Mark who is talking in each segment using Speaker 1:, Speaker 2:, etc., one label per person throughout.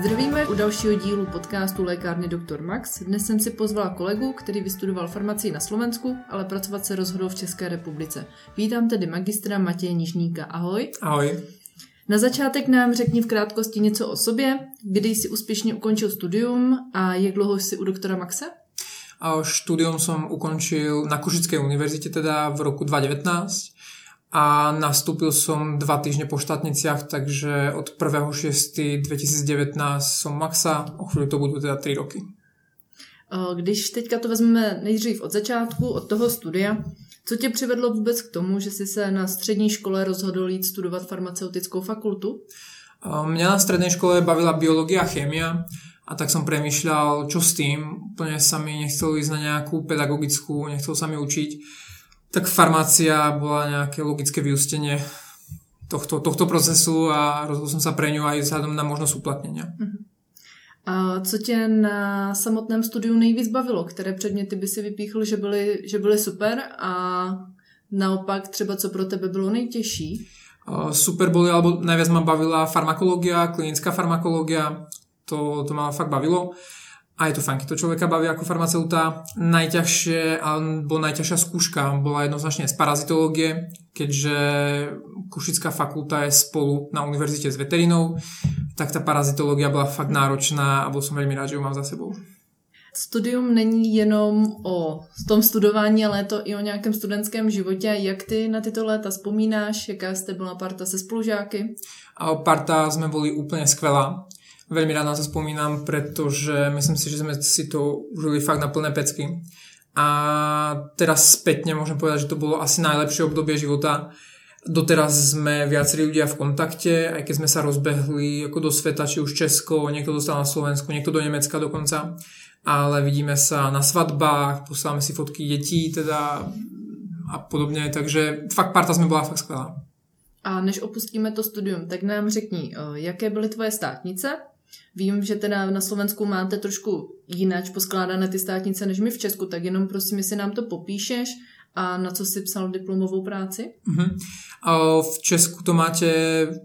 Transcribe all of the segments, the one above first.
Speaker 1: Zdravíme u dalšího dílu podcastu Lékárny Dr. Max. Dnes jsem si pozvala kolegu, který vystudoval farmacii na Slovensku, ale pracovat se rozhodl v České republice. Vítám tedy magistra Matěje Nižníka. Ahoj.
Speaker 2: Ahoj.
Speaker 1: Na začátek nám řekni v krátkosti něco o sobě, kdy jsi úspěšně ukončil studium a jak dlouho jsi u doktora Maxe?
Speaker 2: A štúdium som ukončil na Košickej univerzite teda v roku 2019 a nastúpil som dva týždne po štátniciach, takže od 1.6.2019 som Maxa, o chvíli to budú teda 3 roky.
Speaker 1: Když teďka to vezmeme nejdřív od začátku, od toho studia, co tě přivedlo vůbec k tomu, že jsi se na střední škole rozhodl jít studovat farmaceutickou fakultu?
Speaker 2: Mňa na strednej škole bavila biológia a chémia a tak som premyšľal, čo s tým. Úplne sa mi nechcelo ísť na nejakú pedagogickú, nechcel sa mi učiť tak farmácia bola nejaké logické vyústenie tohto, tohto procesu a rozhodol som sa pre ňu aj vzhľadom na možnosť uplatnenia.
Speaker 1: A co tě na samotném studiu nejvíc bavilo? Které předměty by si vypíchl, že byly, že byly super a naopak třeba co pro tebe bylo nejtěžší?
Speaker 2: Super boli, alebo najviac ma bavila farmakológia, klinická farmakológia, to, to ma fakt bavilo a je to keď to človeka baví ako farmaceuta. Najťažšie, alebo najťažšia skúška bola jednoznačne z parazitológie, keďže Košická fakulta je spolu na univerzite s veterinou, tak tá parazitológia bola fakt náročná a bol som veľmi rád, že ju mám za sebou.
Speaker 1: Studium není jenom o tom studování, ale je to i o nějakém studentském životě. Jak ty na tyto léta vzpomínáš? Jaká jste byla parta se spolužáky?
Speaker 2: A parta sme boli úplne skvelá veľmi rád na to spomínam, pretože myslím si, že sme si to užili fakt na plné pecky. A teraz spätne môžem povedať, že to bolo asi najlepšie obdobie života. Doteraz sme viacerí ľudia v kontakte, aj keď sme sa rozbehli ako do sveta, či už Česko, niekto dostal na Slovensku, niekto do Nemecka dokonca. Ale vidíme sa na svadbách, posielame si fotky detí teda a podobne, takže fakt parta sme bola fakt skvelá.
Speaker 1: A než opustíme to studium, tak nám řekni, jaké byly tvoje státnice Vím, že teda na Slovensku máte trošku jináč poskládané ty státnice než my v Česku, tak jenom prosím, jestli nám to popíšeš a na co si psal diplomovou práci?
Speaker 2: Uh-huh. V Česku to máte,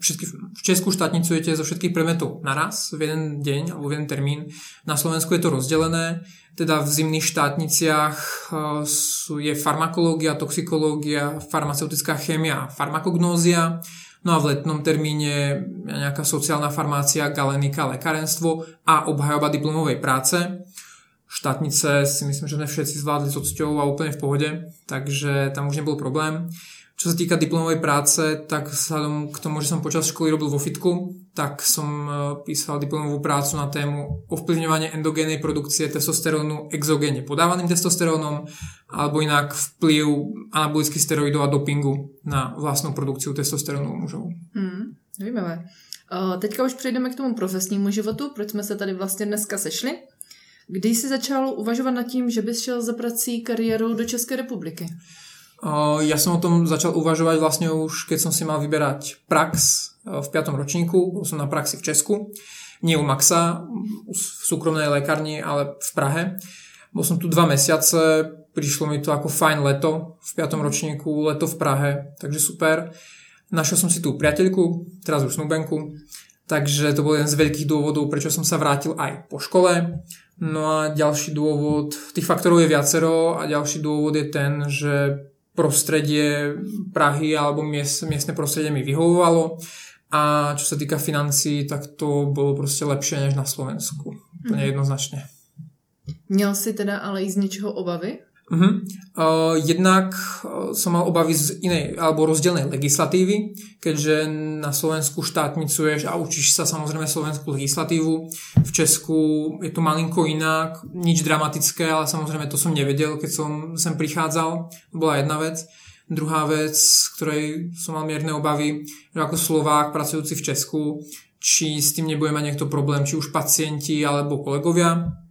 Speaker 2: všetky, v Česku štátnicujete zo všetkých predmetov naraz, v jeden deň alebo v jeden termín. Na Slovensku je to rozdelené, teda v zimných štátniciach je farmakológia, toxikológia, farmaceutická chémia a farmakognózia No a v letnom termíne nejaká sociálna farmácia, galenika, lekárenstvo a obhajoba diplomovej práce. Štátnice si myslím, že sme všetci zvládli s odsťou a úplne v pohode, takže tam už nebol problém. Čo sa týka diplomovej práce, tak vzhľadom k tomu, že som počas školy robil vo fitku, tak som e, písal diplomovú prácu na tému ovplyvňovanie endogénnej produkcie testosterónu exogénne podávaným testosterónom alebo inak vplyv anabolických steroidov a dopingu na vlastnú produkciu testosterónu u mužov.
Speaker 1: Hmm, zajímavé. Uh, teďka už přejdeme k tomu profesnímu životu, proč jsme se tady vlastně dneska sešli. Kdy jsi začal uvažovat nad tím, že bys šel za prací kariérou do České republiky?
Speaker 2: Ja som o tom začal uvažovať vlastne už, keď som si mal vyberať prax v 5. ročníku. Bol som na praxi v Česku. Nie u Maxa, v súkromnej lekárni, ale v Prahe. Bol som tu dva mesiace, prišlo mi to ako fajn leto v 5. ročníku, leto v Prahe, takže super. Našiel som si tú priateľku, teraz už snúbenku, takže to bol jeden z veľkých dôvodov, prečo som sa vrátil aj po škole. No a ďalší dôvod, tých faktorov je viacero a ďalší dôvod je ten, že prostredie Prahy alebo miest, miestne prostredie mi vyhovovalo a čo sa týka financí, tak to bolo proste lepšie než na Slovensku. Úplne mm. jednoznačne.
Speaker 1: Měl si teda ale i z niečoho obavy?
Speaker 2: Uh-huh. Uh, jednak som mal obavy z inej alebo rozdielnej legislatívy, keďže na Slovensku štátnicuješ a učíš sa samozrejme slovenskú legislatívu. V Česku je to malinko inak, nič dramatické, ale samozrejme to som nevedel, keď som sem prichádzal. To bola jedna vec. Druhá vec, ktorej som mal mierne obavy, že ako Slovák pracujúci v Česku, či s tým nebude mať niekto problém, či už pacienti alebo kolegovia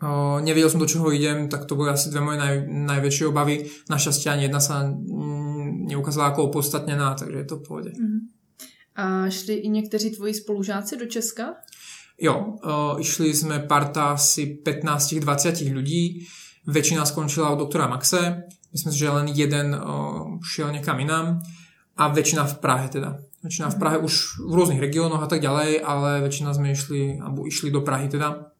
Speaker 2: O, nevedel som, do čoho idem, tak to boli asi dve moje naj, najväčšie obavy. Našťastie ani jedna sa mm, neukázala ako opodstatnená, takže je to v pohode. Uh-huh.
Speaker 1: A šli i někteří tvoji spolužáci do Česka?
Speaker 2: Jo, o, išli sme parta asi 15-20 ľudí. Väčšina skončila u doktora Maxe. Myslím si, že len jeden o, šiel niekam inám. A väčšina v Prahe teda. Väčšina v Prahe už v rôznych regiónoch a tak ďalej, ale väčšina sme išli, alebo išli do Prahy teda.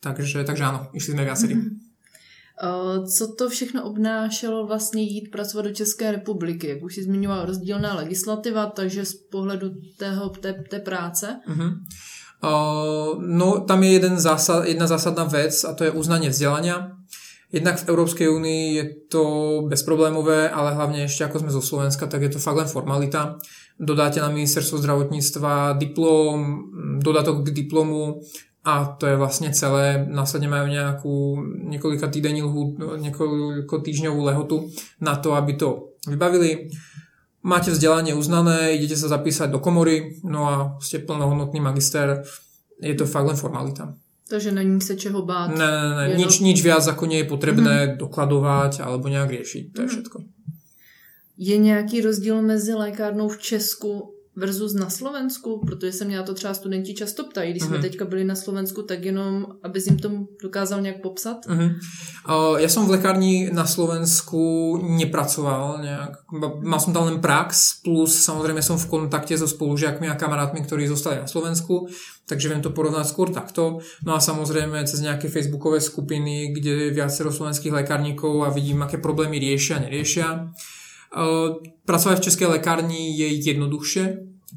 Speaker 2: Takže, takže áno, išli sme viacerí. Mm-hmm.
Speaker 1: Co to všechno obnášelo vlastně jít pracovat do České republiky? Jak už si zmiňoval, rozdílná legislativa, takže z pohledu tého, té, té práce?
Speaker 2: Uh-huh. Uh, no, tam je jeden zásad, jedna zásadná vec a to je uznanie vzdelania. Jednak v Európskej únii je to bezproblémové, ale hlavne ešte ako sme zo Slovenska, tak je to fakt len formalita. Dodáte na ministerstvo zdravotníctva diplom, dodatok k diplomu, a to je vlastne celé. Následne majú nejakú niekoľko týdení niekoľko týždňovú lehotu na to, aby to vybavili. Máte vzdelanie uznané, idete sa zapísať do komory, no a ste plnohodnotný magister. Je to fakt len formalita.
Speaker 1: Takže není sa čeho báť.
Speaker 2: Ne, ne, ne, nič, nič viac ako nie je potrebné mm-hmm. dokladovať alebo nejak riešiť. To je mhm. všetko.
Speaker 1: Je nějaký rozdíl mezi lékárnou v Česku versus na Slovensku, protože se mě na to třeba studenti často ptají, když jsme mhm. teďka byli na Slovensku, tak jenom, aby jim to dokázal nějak popsat.
Speaker 2: Uh-huh. Uh, ja som v lekárni na Slovensku nepracoval nejak. Mal som tam len prax, plus samozrejme som v kontakte so spolužiakmi a kamarátmi, ktorí zostali na Slovensku, takže viem to porovnať skôr takto. No a samozrejme cez nejaké facebookové skupiny, kde je viacero slovenských lekárnikov a vidím, aké problémy riešia a neriešia. Pracovať v českej lekárni je jednoduchšie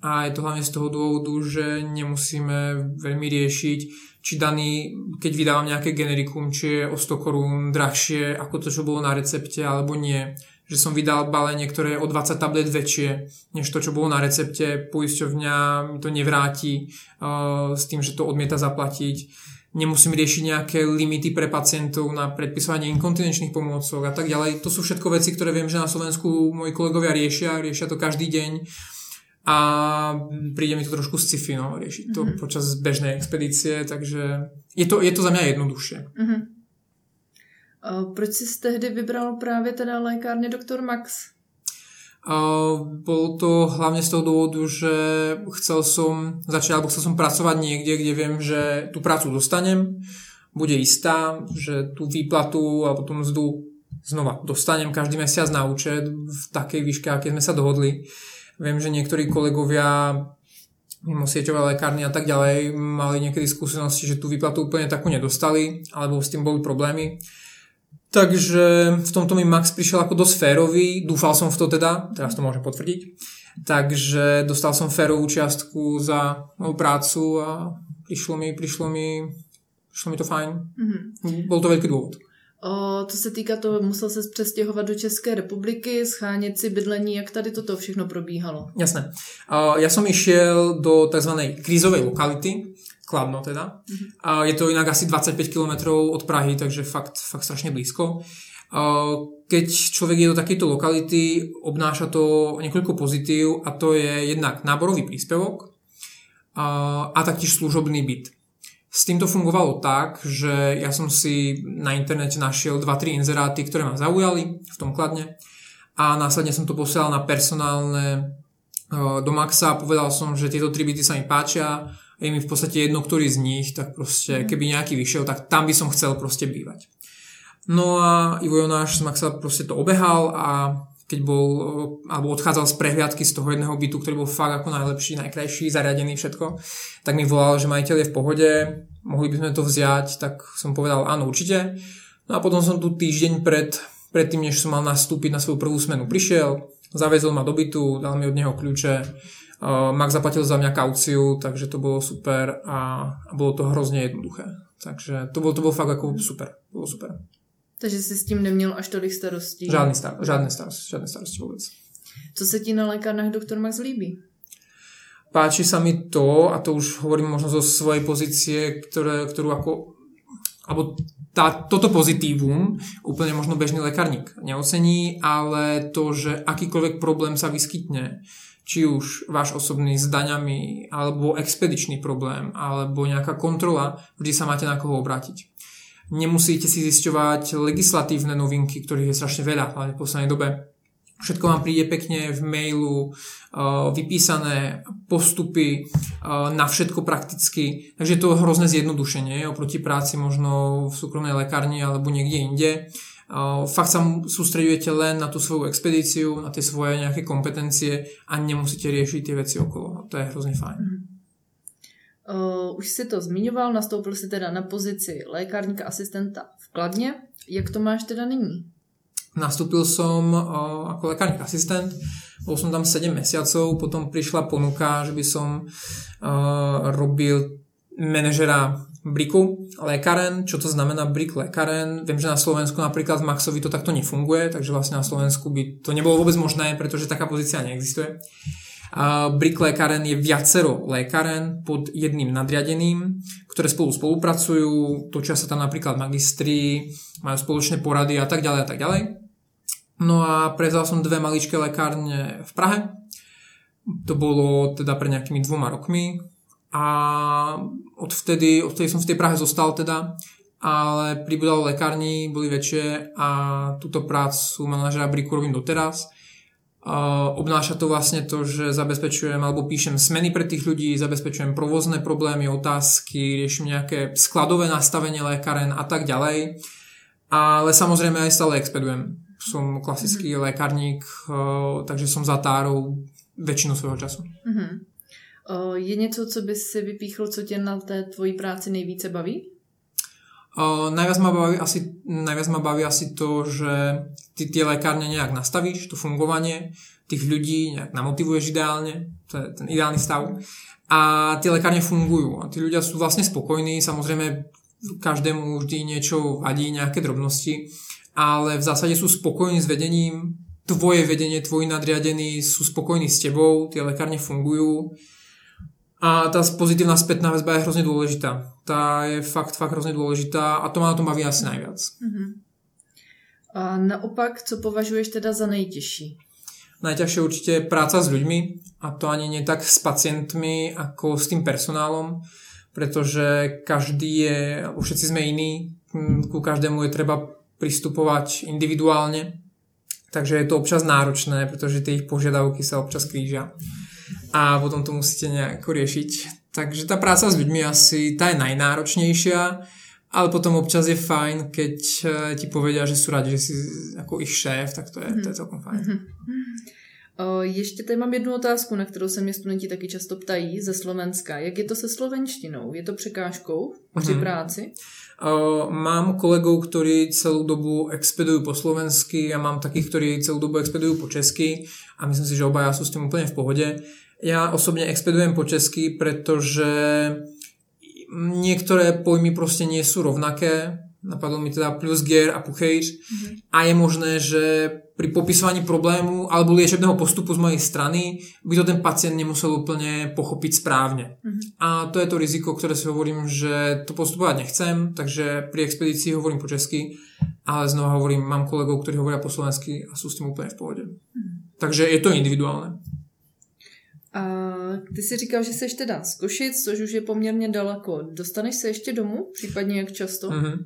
Speaker 2: a je to hlavne z toho dôvodu, že nemusíme veľmi riešiť, či daný, keď vydávam nejaké generikum, či je o 100 korún drahšie ako to, čo bolo na recepte, alebo nie. Že som vydal balenie, ktoré je o 20 tablet väčšie, než to, čo bolo na recepte. Poisťovňa mi to nevráti uh, s tým, že to odmieta zaplatiť nemusím riešiť nejaké limity pre pacientov na predpisovanie inkontinenčných pomôcok a tak ďalej. To sú všetko veci, ktoré viem, že na Slovensku moji kolegovia riešia, riešia to každý deň a príde mi to trošku z sci no, riešiť to mm-hmm. počas bežnej expedície, takže je to, je to za mňa jednoduchšie. Mm-hmm.
Speaker 1: proč si tehdy vybral právě teda lékárně Dr. Max?
Speaker 2: Bolo to hlavne z toho dôvodu, že chcel som začať, alebo chcel som pracovať niekde, kde viem, že tú prácu dostanem, bude istá, že tú výplatu alebo tú mzdu znova dostanem každý mesiac na účet v takej výške, aké sme sa dohodli. Viem, že niektorí kolegovia mimo sieťové lekárny a tak ďalej mali niekedy skúsenosti, že tú výplatu úplne takú nedostali, alebo s tým boli problémy. Takže v tomto mi Max prišiel ako dosť férový, dúfal som v to teda, teraz to môžem potvrdiť. Takže dostal som férovú čiastku za moju prácu a prišlo mi, prišlo mi, prišlo mi to fajn. Mm-hmm. Bol to veľký dôvod.
Speaker 1: O, to se týká toho, musel se přestěhovat do České republiky, schánět si bydlení, jak tady toto všechno probíhalo?
Speaker 2: Jasné. O, ja som išiel do tzv. krízovej lokality, Kladno teda. Mm-hmm. A je to inak asi 25 km od Prahy, takže fakt, fakt strašne blízko. Keď človek je do takejto lokality, obnáša to niekoľko pozitív a to je jednak náborový príspevok a, a taktiež služobný byt. S týmto fungovalo tak, že ja som si na internete našiel 2-3 inzeráty, ktoré ma zaujali v tom kladne a následne som to posielal na personálne do Maxa a povedal som, že tieto tri byty sa mi páčia je mi v podstate jedno, ktorý z nich, tak proste, mhm. keby nejaký vyšiel, tak tam by som chcel proste bývať. No a Ivo Jonáš z Maxa proste to obehal a keď bol, alebo odchádzal z prehliadky z toho jedného bytu, ktorý bol fakt ako najlepší, najkrajší, zariadený, všetko, tak mi volal, že majiteľ je v pohode, mohli by sme to vziať, tak som povedal áno, určite. No a potom som tu týždeň pred, pred tým, než som mal nastúpiť na svoju prvú smenu, prišiel, zavezol ma do bytu, dal mi od neho kľúče, Max zaplatil za mňa kauciu, takže to bolo super a, a bolo to hrozne jednoduché. Takže to bolo, to bolo fakt ako super. Bolo super.
Speaker 1: Takže si s tím neměl až tolik starostí?
Speaker 2: Žádný star, žádné starosti, žádné starosti vôbec.
Speaker 1: Co sa ti na lekárnach doktor Max líbí?
Speaker 2: Páči sa mi to, a to už hovorím možno zo svojej pozície, ktoré, ktorú ako alebo tá, toto pozitívum úplne možno bežný lekárnik neocení, ale to, že akýkoľvek problém sa vyskytne, či už váš osobný s daňami, alebo expedičný problém, alebo nejaká kontrola, vždy sa máte na koho obrátiť. Nemusíte si zisťovať legislatívne novinky, ktorých je strašne veľa, v poslednej dobe. Všetko vám príde pekne v mailu, uh, vypísané postupy uh, na všetko prakticky. Takže je to hrozné zjednodušenie oproti práci možno v súkromnej lekárni alebo niekde inde. Fakt sa sústredujete len na tú svoju expedíciu, na tie svoje nejaké kompetencie a nemusíte riešiť tie veci okolo. A to je hrozně fajn.
Speaker 1: Uh, už si to zmiňoval, nastoupil si teda na pozici lékárníka asistenta v Kladně. Jak to máš teda nyní?
Speaker 2: Nastúpil som uh, ako lekárnik asistent, bol som tam 7 mesiacov, potom prišla ponuka, že by som uh, robil manažera briku lékaren. Čo to znamená brik lékaren? Viem, že na Slovensku napríklad v Maxovi to takto nefunguje, takže vlastne na Slovensku by to nebolo vôbec možné, pretože taká pozícia neexistuje. Uh, brik je viacero lékaren pod jedným nadriadeným, ktoré spolu spolupracujú, točia sa tam napríklad magistri, majú spoločné porady a tak ďalej a tak ďalej. No a prezal som dve maličké lekárne v Prahe. To bolo teda pre nejakými dvoma rokmi a odvtedy, odvtedy som v tej Prahe zostal teda, ale pribudalo lekárni, boli väčšie a túto prácu manažera Briku robím doteraz. Obnáša to vlastne to, že zabezpečujem alebo píšem smeny pre tých ľudí, zabezpečujem provozné problémy, otázky, riešim nejaké skladové nastavenie lékaren a tak ďalej. Ale samozrejme aj stále expedujem. Som klasický mm-hmm. lekárník, uh, takže som zatárou väčšinu svojho času. Mm-hmm.
Speaker 1: Je něco, co by si vypíchl, co tě na té tvojí práci nejvíce baví?
Speaker 2: Uh, najviac, ma baví asi, najviac ma baví asi to, že ty tie lekárne nejak nastavíš, to fungovanie, tých ľudí nejak namotivuješ ideálne, to je ten ideálny stav. A tie lekárne fungujú a tí ľudia sú vlastne spokojní, samozrejme každému vždy niečo vadí, nejaké drobnosti, ale v zásade sú spokojní s vedením, tvoje vedenie, tvoji nadriadení sú spokojní s tebou, tie lekárne fungujú a tá pozitívna spätná väzba je hrozne dôležitá. Tá je fakt, fakt hrozne dôležitá a to ma na tom baví asi najviac. Uh-huh.
Speaker 1: A naopak, co považuješ teda za nejtěžší?
Speaker 2: Najťažšie určite je práca s ľuďmi a to ani nie tak s pacientmi ako s tým personálom, pretože každý je, alebo všetci sme iní, ku každému je treba pristupovať individuálne, takže je to občas náročné, pretože tie ich požiadavky sa občas krížia a potom to musíte nejako riešiť. Takže tá práca s ľuďmi asi tá je najnáročnejšia, ale potom občas je fajn, keď eh, ti povedia, že sú rádi, že si ako ich šéf, tak to je, to je celkom fajn. Mm-hmm.
Speaker 1: O, ještě tady mám jednu otázku, na kterou se mě studenti taky často ptají ze Slovenska. Jak je to se slovenštinou? Je to překážkou při mm-hmm. práci?
Speaker 2: Uh, mám kolegov, ktorí celú dobu expedujú po slovensky a mám takých, ktorí celú dobu expedujú po česky a myslím si, že obaja sú s tým úplne v pohode. Ja osobne expedujem po česky, pretože niektoré pojmy proste nie sú rovnaké. Napadlo mi teda plus gear a puchejč. Mm-hmm. A je možné, že pri popisovaní problému alebo liečebného postupu z mojej strany by to ten pacient nemusel úplne pochopiť správne. Mm-hmm. A to je to riziko, ktoré si hovorím, že to postupovať nechcem, takže pri expedícii hovorím po česky, ale znova hovorím, mám kolegov, ktorí hovoria po slovensky a sú s tým úplne v pohode. Mm-hmm. Takže je to individuálne.
Speaker 1: A ty si říkal, že jsi teda z Košic, což už je poměrně daleko. Dostaneš se ještě domů, případně jak často? Mm-hmm.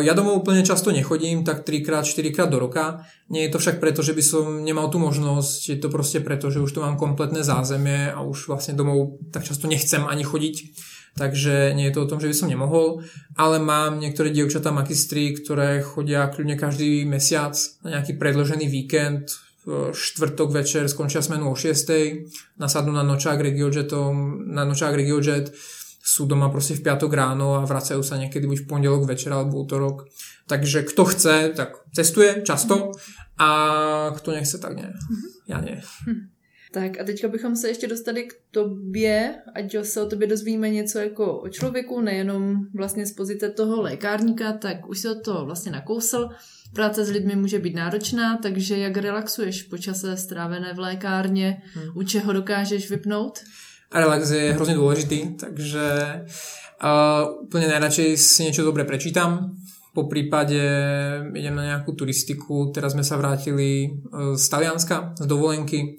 Speaker 2: Ja domov úplne často nechodím, tak 3 4 krát do roka. Nie je to však preto, že by som nemal tú možnosť, je to proste preto, že už tu mám kompletné zázemie a už vlastne domov tak často nechcem ani chodiť. Takže nie je to o tom, že by som nemohol, ale mám niektoré dievčatá makistry, ktoré chodia kľudne každý mesiac na nejaký predložený víkend, štvrtok večer skončia smenu o 6. nasadnú na nočák regiojetom, na nočák regiojet, sú doma proste v piatok ráno a vracajú sa niekedy buď v pondelok večer alebo útorok. Takže kto chce, tak cestuje často a kto nechce, tak nie. Ja nie.
Speaker 1: Tak a teďka bychom se ještě dostali k tobě, ať se o tobě dozvíme něco jako o člověku, nejenom vlastně z pozice toho lékárníka, tak už se to vlastně nakousl. Práce s lidmi může být náročná, takže jak relaxuješ po čase strávené v lékárně, hmm. u čeho dokážeš vypnout?
Speaker 2: A relax je hrozně důležitý, takže uh, úplně najradšej si niečo dobre prečítam, po prípade idem na nejakú turistiku, teraz sme sa vrátili z Talianska, z dovolenky,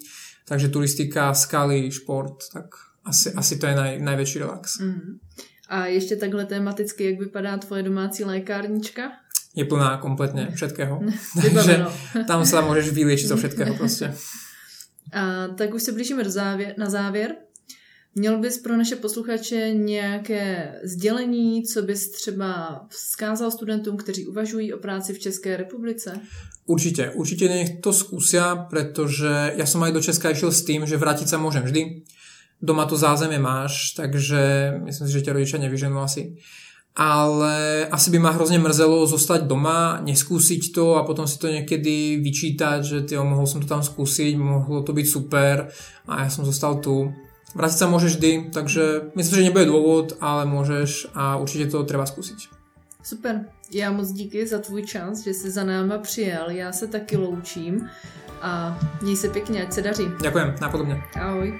Speaker 2: takže turistika, skaly, šport, tak asi, asi to je naj, najväčší relax. Mm.
Speaker 1: A ještě takhle tematicky, jak vypadá tvoje domácí lékárnička?
Speaker 2: je plná kompletne všetkého. Takže tam sa môžeš vyliečiť zo všetkého proste.
Speaker 1: A, tak už se blížíme do závěr, na závěr. Měl bys pro naše posluchače nějaké sdělení, co bys třeba vzkázal studentům, kteří uvažují o práci v České republice?
Speaker 2: Určite, určite nech to skúsia, pretože ja som aj do Česka išiel s tým, že vrátiť sa môžem vždy. Doma to zázemie máš, takže myslím si, že ťa rodičia nevyženú asi. Ale asi by ma hrozne mrzelo zostať doma, neskúsiť to a potom si to niekedy vyčítať, že tyjo, mohol som to tam skúsiť, mohlo to byť super a ja som zostal tu. Vrátiť sa môžeš vždy, takže myslím, že nebude dôvod, ale môžeš a určite to treba skúsiť.
Speaker 1: Super, já moc díky za tvůj čas, že jsi za náma přijel, já se taky loučím a měj se pěkně, ať se daří.
Speaker 2: Ďakujem, napodobne.
Speaker 1: Ahoj.